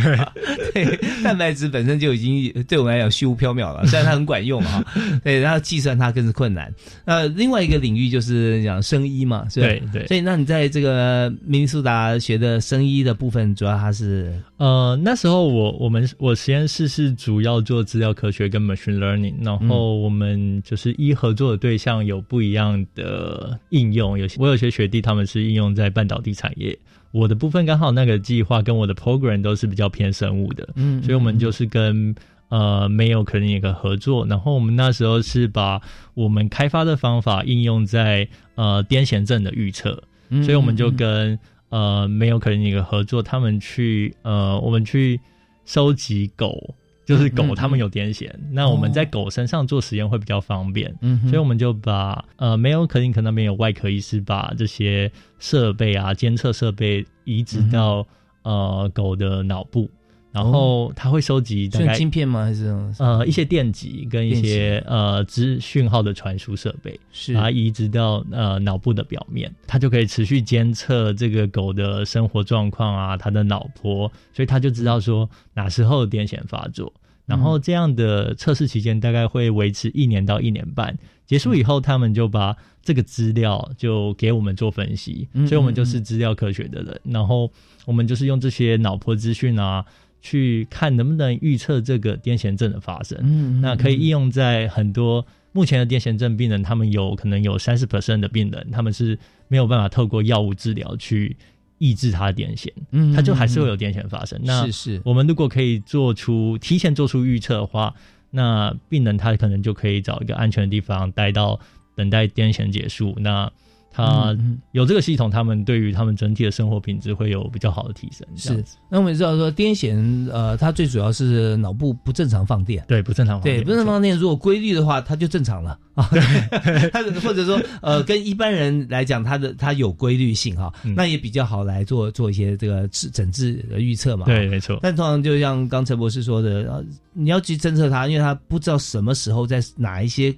对，对，蛋白质本身就已经对我们来讲虚无缥缈了，虽然它很管用哈。对，然后计算它更是困难。那另外一个领域就是讲生医嘛，是对对。所以那你在这个明尼苏达学的生医的部分，主要它是呃那时候我我们我实验室是主要做资料科学跟 machine learning，然后我们就是医合作的对象有不一样的应用，有些我有些学弟他们是应用在半导体产业，我的部分刚好那个计划跟我的 program 都是比较偏生物的，嗯，所以我们就是跟。呃，没有可能一个合作。然后我们那时候是把我们开发的方法应用在呃癫痫症的预测，所以我们就跟呃没有可能一个合作，他们去呃我们去收集狗，就是狗他们有癫痫，那我们在狗身上做实验会比较方便，所以我们就把呃没有可能可能那边有外科医师把这些设备啊监测设备移植到呃狗的脑部。然后它会收集大概晶片吗？还是呃一些电极跟一些呃资讯号的传输设备，是把它移植到呃脑部的表面，它就可以持续监测这个狗的生活状况啊，它的脑波，所以它就知道说哪时候癫痫发作。然后这样的测试期间大概会维持一年到一年半，结束以后他们就把这个资料就给我们做分析，所以我们就是资料科学的人，然后我们就是用这些脑波资讯啊。去看能不能预测这个癫痫症的发生，嗯，那可以应用在很多目前的癫痫症病人，他们有可能有三十 percent 的病人，他们是没有办法透过药物治疗去抑制他的癫痫，嗯，他就还是会有癫痫发生。那是是，我们如果可以做出提前做出预测的话，那病人他可能就可以找一个安全的地方待到等待癫痫结束，那它有这个系统，他们对于他们整体的生活品质会有比较好的提升。是，那我们知道说癫痫，呃，它最主要是脑部不正常放电，对，不正常放电，对，不正常放电，如果规律的话，它就正常了啊。它或者说，呃，跟一般人来讲，它的它有规律性哈，那也比较好来做做一些这个治诊治的预测嘛。对，没错。但通常就像刚陈博士说的，你要去侦测它，因为它不知道什么时候在哪一些。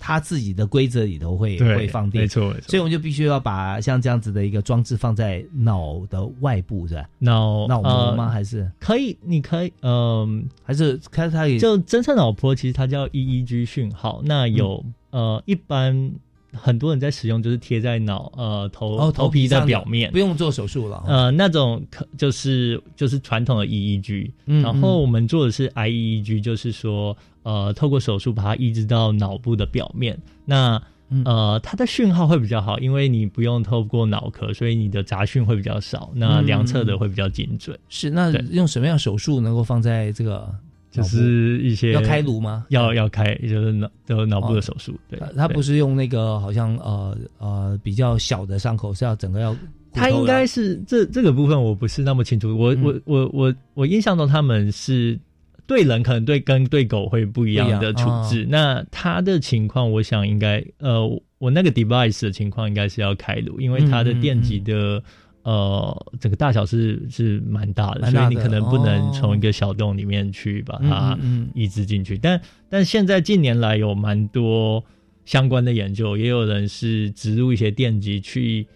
他自己的规则里头会会放电，没错，所以我们就必须要把像这样子的一个装置放在脑的外部，是吧？脑脑膜吗？还是可以？你可以，嗯，还是看它也就侦测脑波，其实它叫 EEG 讯号。那有呃，一般很多人在使用，就是贴在脑呃头哦头皮的表面，不用做手术了。呃，那种可就是就是传统的 EEG，然后我们做的是 IEEG，就是说。呃，透过手术把它移植到脑部的表面，那呃，它的讯号会比较好，因为你不用透过脑壳，所以你的杂讯会比较少，那量测的会比较精准。是，那用什么样手术能够放在这个？就是一些要开颅吗？要要开，就是脑的脑部的手术。对，他不是用那个好像呃呃比较小的伤口，是要整个要。他应该是这这个部分我不是那么清楚，我我我我我印象中他们是。对人可能对跟对狗会不一样的处置。那他的情况，我想应该呃，我那个 device 的情况应该是要开颅，因为它的电极的呃整个大小是是蛮大的，所以你可能不能从一个小洞里面去把它移植进去。但但现在近年来有蛮多相关的研究，也有人是植入一些电极去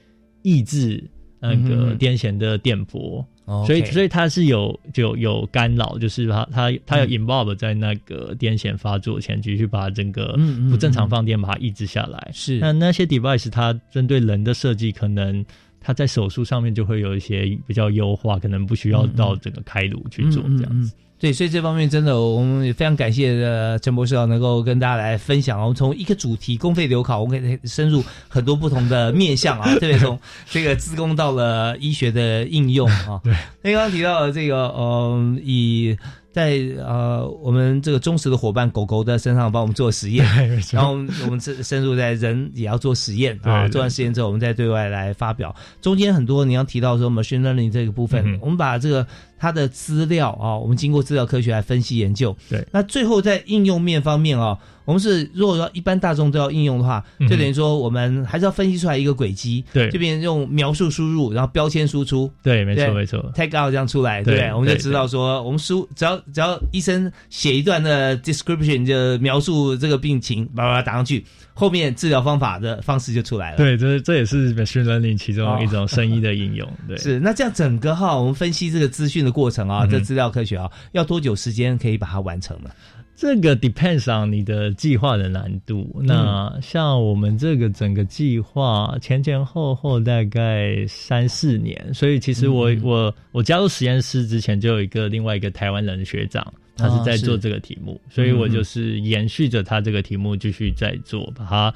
抑制那个癫痫的电波。所以，所以它是有就有干扰，就是它它它要 involve 在那个癫痫发作前，继续把整个不正常放电把它抑制下来。是那那些 device 它针对人的设计，可能它在手术上面就会有一些比较优化，可能不需要到整个开颅去做这样子。对，所以这方面真的，我们也非常感谢呃陈博士啊，能够跟大家来分享我们从一个主题公费留考，我们可以深入很多不同的面向啊，特别从这个自工到了医学的应用啊。对，那刚刚提到这个，嗯，以。在呃，我们这个忠实的伙伴狗狗的身上帮我们做实验，然后我们深深入在人也要做实验啊。做完实验之后，我们再对外来发表。中间很多你要提到说 machine learning 这个部分，我们把这个它的资料啊，我们经过资料科学来分析研究。对，那最后在应用面方面啊。我们是如果说一般大众都要应用的话，就等于说我们还是要分析出来一个轨迹，对，这边用描述输入，然后标签输出，对，没错没错，tag out 这样出来，对，我们就知道说我们输只要只要医生写一段的 description 就描述这个病情，把它打上去，后面治疗方法的方式就出来了。对，这这也是 machine learning 其中一种生意的应用。对，是那这样整个哈，我们分析这个资讯的过程啊，这资料科学啊，要多久时间可以把它完成呢？这个 depends on 你的计划的难度。那像我们这个整个计划前前后后大概三四年，所以其实我我我加入实验室之前就有一个另外一个台湾人学长，他是在做这个题目，所以我就是延续着他这个题目继续在做，把它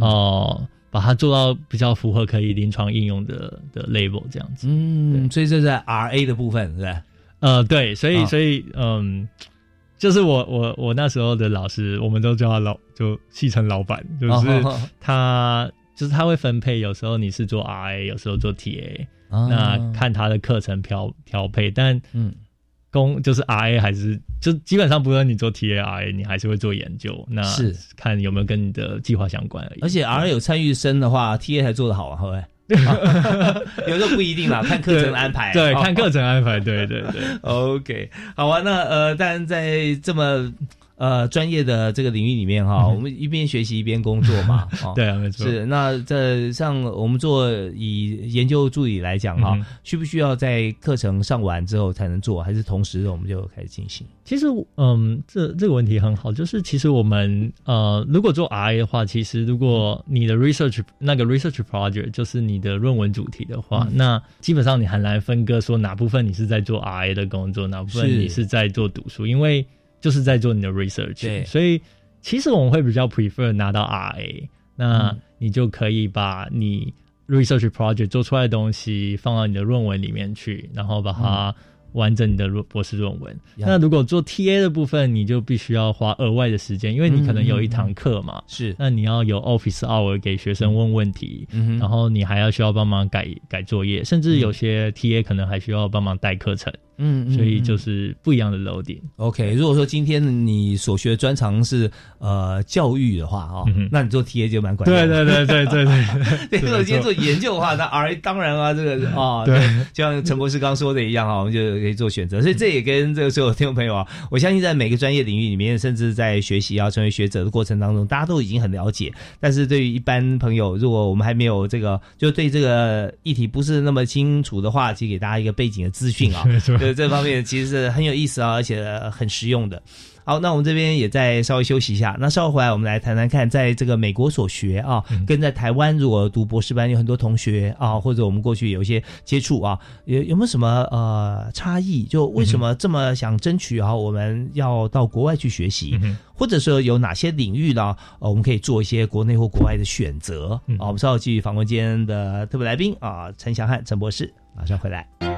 哦把它做到比较符合可以临床应用的的 label 这样子。嗯，所以这在 R A 的部分是吧？呃，对，所以所以嗯。就是我我我那时候的老师，我们都叫他老，就戏称老板，就是他就是他会分配，有时候你是做 RA，有时候做 TA，那看他的课程调调配，但嗯，工就是 RA 还是就基本上不论你做 TA，RA 你还是会做研究，那是看有没有跟你的计划相关而已。而且 RA 有参与生的话，TA 才做得好啊，会不会？有时候不一定啦，看课程安排。对，看课程安排。对对对。OK，好啊。那呃，当然在这么。呃，专业的这个领域里面哈，我们一边学习一边工作嘛，对啊，没错。是那这像我们做以研究助理来讲哈，需不需要在课程上完之后才能做，还是同时我们就开始进行？其实，嗯，这这个问题很好，就是其实我们呃，如果做 RA 的话，其实如果你的 research 那个 research project 就是你的论文主题的话，那基本上你很难分割说哪部分你是在做 RA 的工作，哪部分你是在做读书，因为。就是在做你的 research，所以其实我们会比较 prefer 拿到 RA，那你就可以把你 research project 做出来的东西放到你的论文里面去，然后把它完整你的博士论文。那如果做 TA 的部分，你就必须要花额外的时间，因为你可能有一堂课嘛，是，那你要有 Office hour 给学生问问题，然后你还要需要帮忙改改作业，甚至有些 TA 可能还需要帮忙带课程。嗯，所以就是不一样的楼顶。OK，如果说今天你所学的专长是呃教育的话哦，那你做 TA 就蛮管用。对对对对对对。如果今天做研究的话，那 R 当然啊，这个啊，对，就像陈博士刚说的一样啊，我们就可以做选择。所以这也跟这个所有听众朋友啊，我相信在每个专业领域里面，甚至在学习啊成为学者的过程当中，大家都已经很了解。但是对于一般朋友，如果我们还没有这个，就 对这个议题不是那么清楚的话，其实给大家一个背景的资讯啊。这方面其实是很有意思啊，而且很实用的。好，那我们这边也再稍微休息一下。那稍后回来，我们来谈谈看，在这个美国所学啊，跟在台湾如果读博士班，有很多同学啊，或者我们过去有一些接触啊，有有没有什么呃差异？就为什么这么想争取啊？我们要到国外去学习，或者说有哪些领域呢？呃，我们可以做一些国内或国外的选择啊。我们稍后继续访问今天的特别来宾啊，陈祥汉陈博士，马上回来。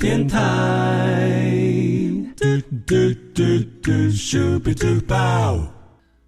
教育电台。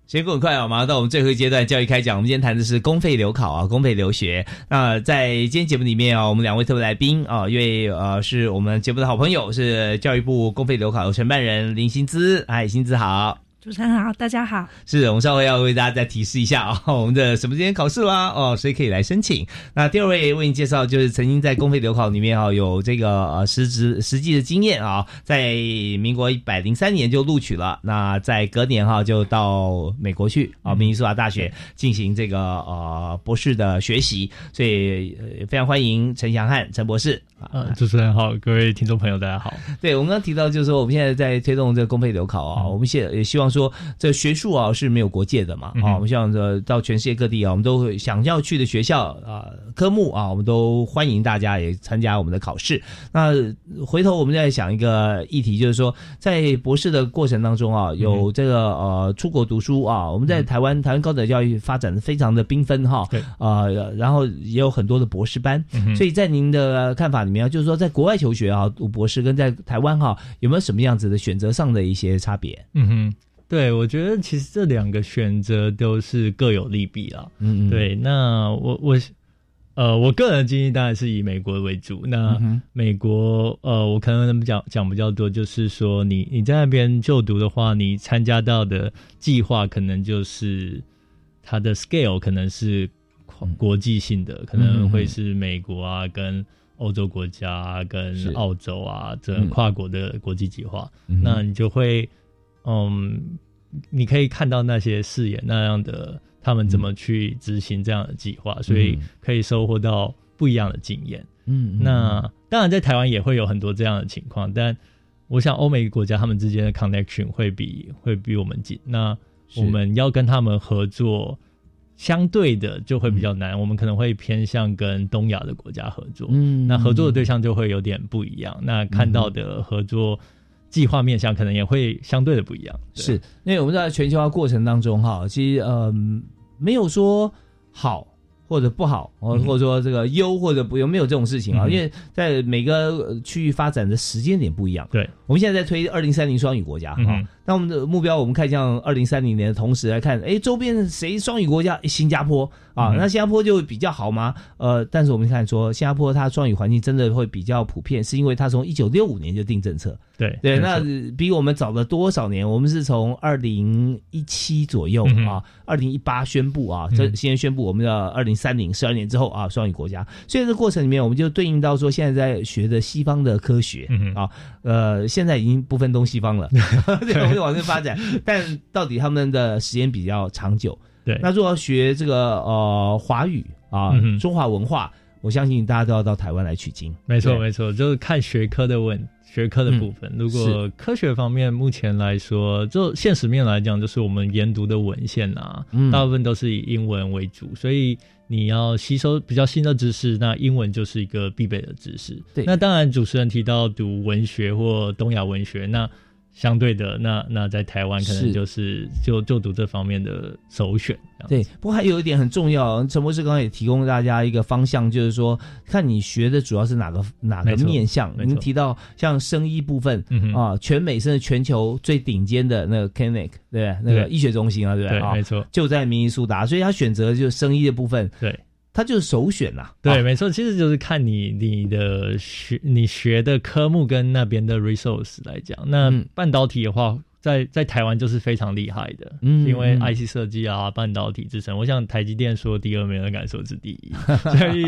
时间过很快啊，马上到我们最后一阶段教育开讲。我们今天谈的是公费留考啊，公费留学。那在今天节目里面啊，我们两位特别来宾啊，因为呃是我们节目的好朋友，是教育部公费留考的承办人林新姿，哎，新姿好。主持人好，大家好。是我们稍微要为大家再提示一下啊，我们的什么时间考试啦？哦，谁可以来申请？那第二位为你介绍，就是曾经在公费留考里面啊，有这个呃实职实际的经验啊，在民国一百零三年就录取了，那在隔年哈就到美国去啊，明尼苏达大学进行这个呃博士的学习，所以非常欢迎陈祥汉陈博士。呃，主持人好，各位听众朋友大家好。对我们刚刚提到，就是说我们现在在推动这个公费留考啊，我们现也希望说，这学术啊是没有国界的嘛啊，我们希望说到全世界各地啊，我们都会想要去的学校啊科目啊，我们都欢迎大家也参加我们的考试。那回头我们再想一个议题，就是说在博士的过程当中啊，有这个呃出国读书啊，我们在台湾台湾高等教育发展的非常的缤纷哈，对啊，然后也有很多的博士班，所以在您的看法里。就是说，在国外求学啊，读博士跟在台湾哈，有没有什么样子的选择上的一些差别？嗯哼，对，我觉得其实这两个选择都是各有利弊啊。嗯嗯，对，那我我呃，我个人经历当然是以美国为主。那美国呃，我可能讲讲比较多，就是说你你在那边就读的话，你参加到的计划可能就是它的 scale 可能是国际性的，可能会是美国啊跟。欧洲国家跟澳洲啊，这跨国的国际计划，那你就会，嗯，你可以看到那些视野那样的他们怎么去执行这样的计划，所以可以收获到不一样的经验。嗯，那当然在台湾也会有很多这样的情况，但我想欧美国家他们之间的 connection 会比会比我们紧，那我们要跟他们合作。相对的就会比较难，我们可能会偏向跟东亚的国家合作，嗯，那合作的对象就会有点不一样，那看到的合作计划面向可能也会相对的不一样。是，因为我们在全球化过程当中哈，其实呃没有说好。或者不好，或或者说这个优或者不优，没有这种事情啊，因为在每个区域发展的时间点不一样。对，我们现在在推二零三零双语国家哈，那我们的目标我们看向二零三零年的同时来看，哎，周边谁双语国家？新加坡啊，那新加坡就比较好吗？呃，但是我们看说，新加坡它双语环境真的会比较普遍，是因为它从一九六五年就定政策。对对，那比我们早了多少年？我们是从二零一七左右啊，二零一八宣布啊，这先宣布我们的二零三零十二年之后啊，双语国家。所以这过程里面，我们就对应到说，现在在学的西方的科学啊，呃，现在已经不分东西方了，对，我们往这发展。但到底他们的时间比较长久？对，那如果要学这个呃华语啊，中华文化，我相信大家都要到台湾来取经。没错，没错，就是看学科的问。学科的部分，如果科学方面目前来说，就现实面来讲，就是我们研读的文献啊，大部分都是以英文为主，所以你要吸收比较新的知识，那英文就是一个必备的知识。对，那当然主持人提到读文学或东亚文学，那。相对的，那那在台湾可能就是就就读这方面的首选。对，不过还有一点很重要，陈博士刚刚也提供大家一个方向，就是说看你学的主要是哪个哪个面向。您提到像生医部分啊，全美甚至全球最顶尖的那个 clinic，对那个医学中心啊，对不对？没错，就在明尼苏达，所以他选择就是生医的部分。对。它就是首选呐，对，没错，其实就是看你你的学你学的科目跟那边的 resource 来讲，那半导体的话。在在台湾就是非常厉害的，嗯，因为 IC 设计啊，半导体之称，我想台积电说第二，没人敢说是第一，所以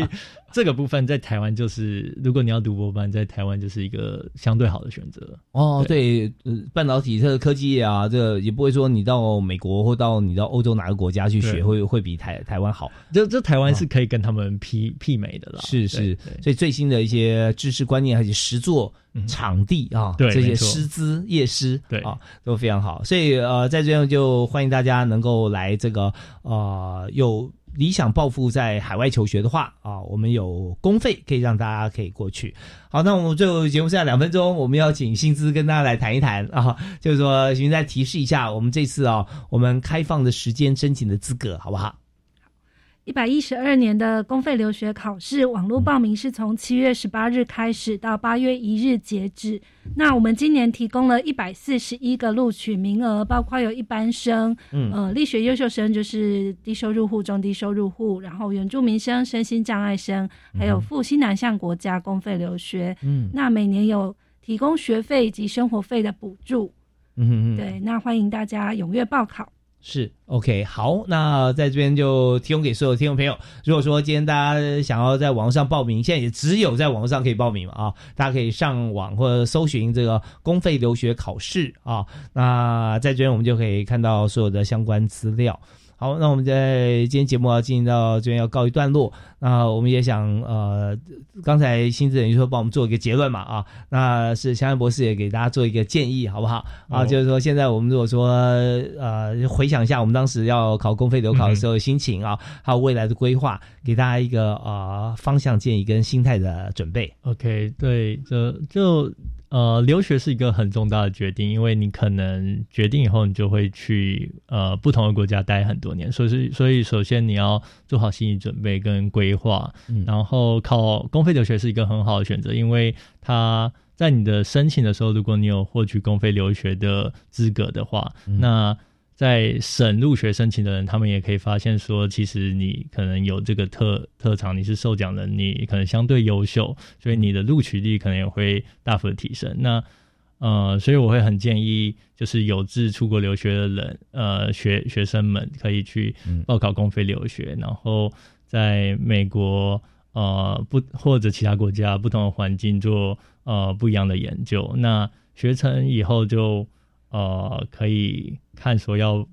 这个部分在台湾就是，如果你要读博班，在台湾就是一个相对好的选择。哦，对，半导体这个科技业啊，这个也不会说你到美国或到你到欧洲哪个国家去学会会比台台湾好，这这台湾是可以跟他们媲媲美的啦。是是，所以最新的一些知识观念还是实作。场地啊，这些师资、业师，对啊，都非常好。所以呃，在这样就欢迎大家能够来这个呃，有理想抱负在海外求学的话啊，我们有公费可以让大家可以过去。好，那我们最后节目剩下两分钟，我们要请薪资跟大家来谈一谈啊，就是说，现在提示一下，我们这次啊，我们开放的时间申请的资格好不好？一百一十二年的公费留学考试网络报名是从七月十八日开始到八月一日截止。那我们今年提供了一百四十一个录取名额，包括有一般生，嗯，呃，力学优秀生就是低收入户、中低收入户，然后原住民生、身心障碍生，还有赴西南向国家公费留学。嗯，那每年有提供学费以及生活费的补助。嗯嗯，对，那欢迎大家踊跃报考。是 OK 好，那在这边就提供给所有听众朋友。如果说今天大家想要在网上报名，现在也只有在网上可以报名嘛啊，大家可以上网或者搜寻这个公费留学考试啊。那在这边我们就可以看到所有的相关资料。好，那我们在今天节目要进行到这边要告一段落。那我们也想呃，刚才新子等于说帮我们做一个结论嘛啊，那是香安博士也给大家做一个建议，好不好啊？就是说现在我们如果说呃回想一下我们当时要考公费留考的时候的心情啊，还有未来的规划，给大家一个呃方向建议跟心态的准备。OK，对，就就。呃，留学是一个很重大的决定，因为你可能决定以后，你就会去呃不同的国家待很多年，所以所以首先你要做好心理准备跟规划，然后考公费留学是一个很好的选择，因为它在你的申请的时候，如果你有获取公费留学的资格的话，那。在省入学申请的人，他们也可以发现说，其实你可能有这个特特长，你是受奖人，你可能相对优秀，所以你的录取率可能也会大幅的提升。那呃，所以我会很建议，就是有志出国留学的人，呃，学学生们可以去报考公费留学，然后在美国呃不或者其他国家不同的环境做呃不一样的研究。那学成以后就。呃，可以看说要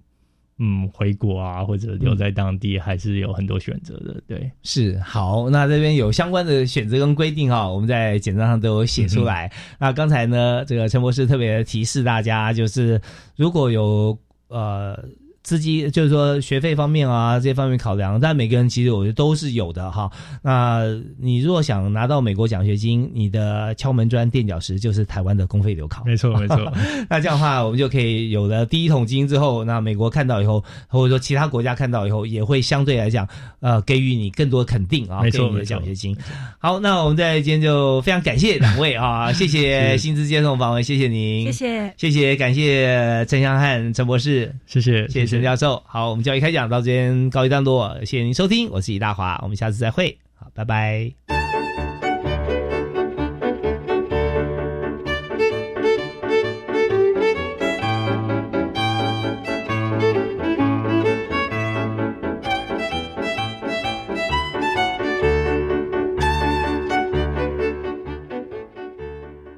嗯回国啊，或者留在当地，还是有很多选择的。对，是好。那这边有相关的选择跟规定哈，我们在简章上都有写出来。那刚才呢，这个陈博士特别提示大家，就是如果有呃资金就是说学费方面啊这些方面考量，但每个人其实我觉得都是有的哈。那你如果想拿到美国奖学金，你的敲门砖垫脚石就是台湾的公费留考。没错没错。那这样的话，我们就可以有了第一桶金之后，那美国看到以后，或者说其他国家看到以后，也会相对来讲呃给予你更多肯定啊，没错的奖学金。好，那我们在今天就非常感谢两位啊，谢谢 薪资接送访问，谢谢您，谢谢谢谢感谢陈祥汉陈博士，谢谢谢谢陈教授。好，我们教育开讲到这边告一段落，谢谢您收听，我是李大华，我们下次再会，好，拜拜。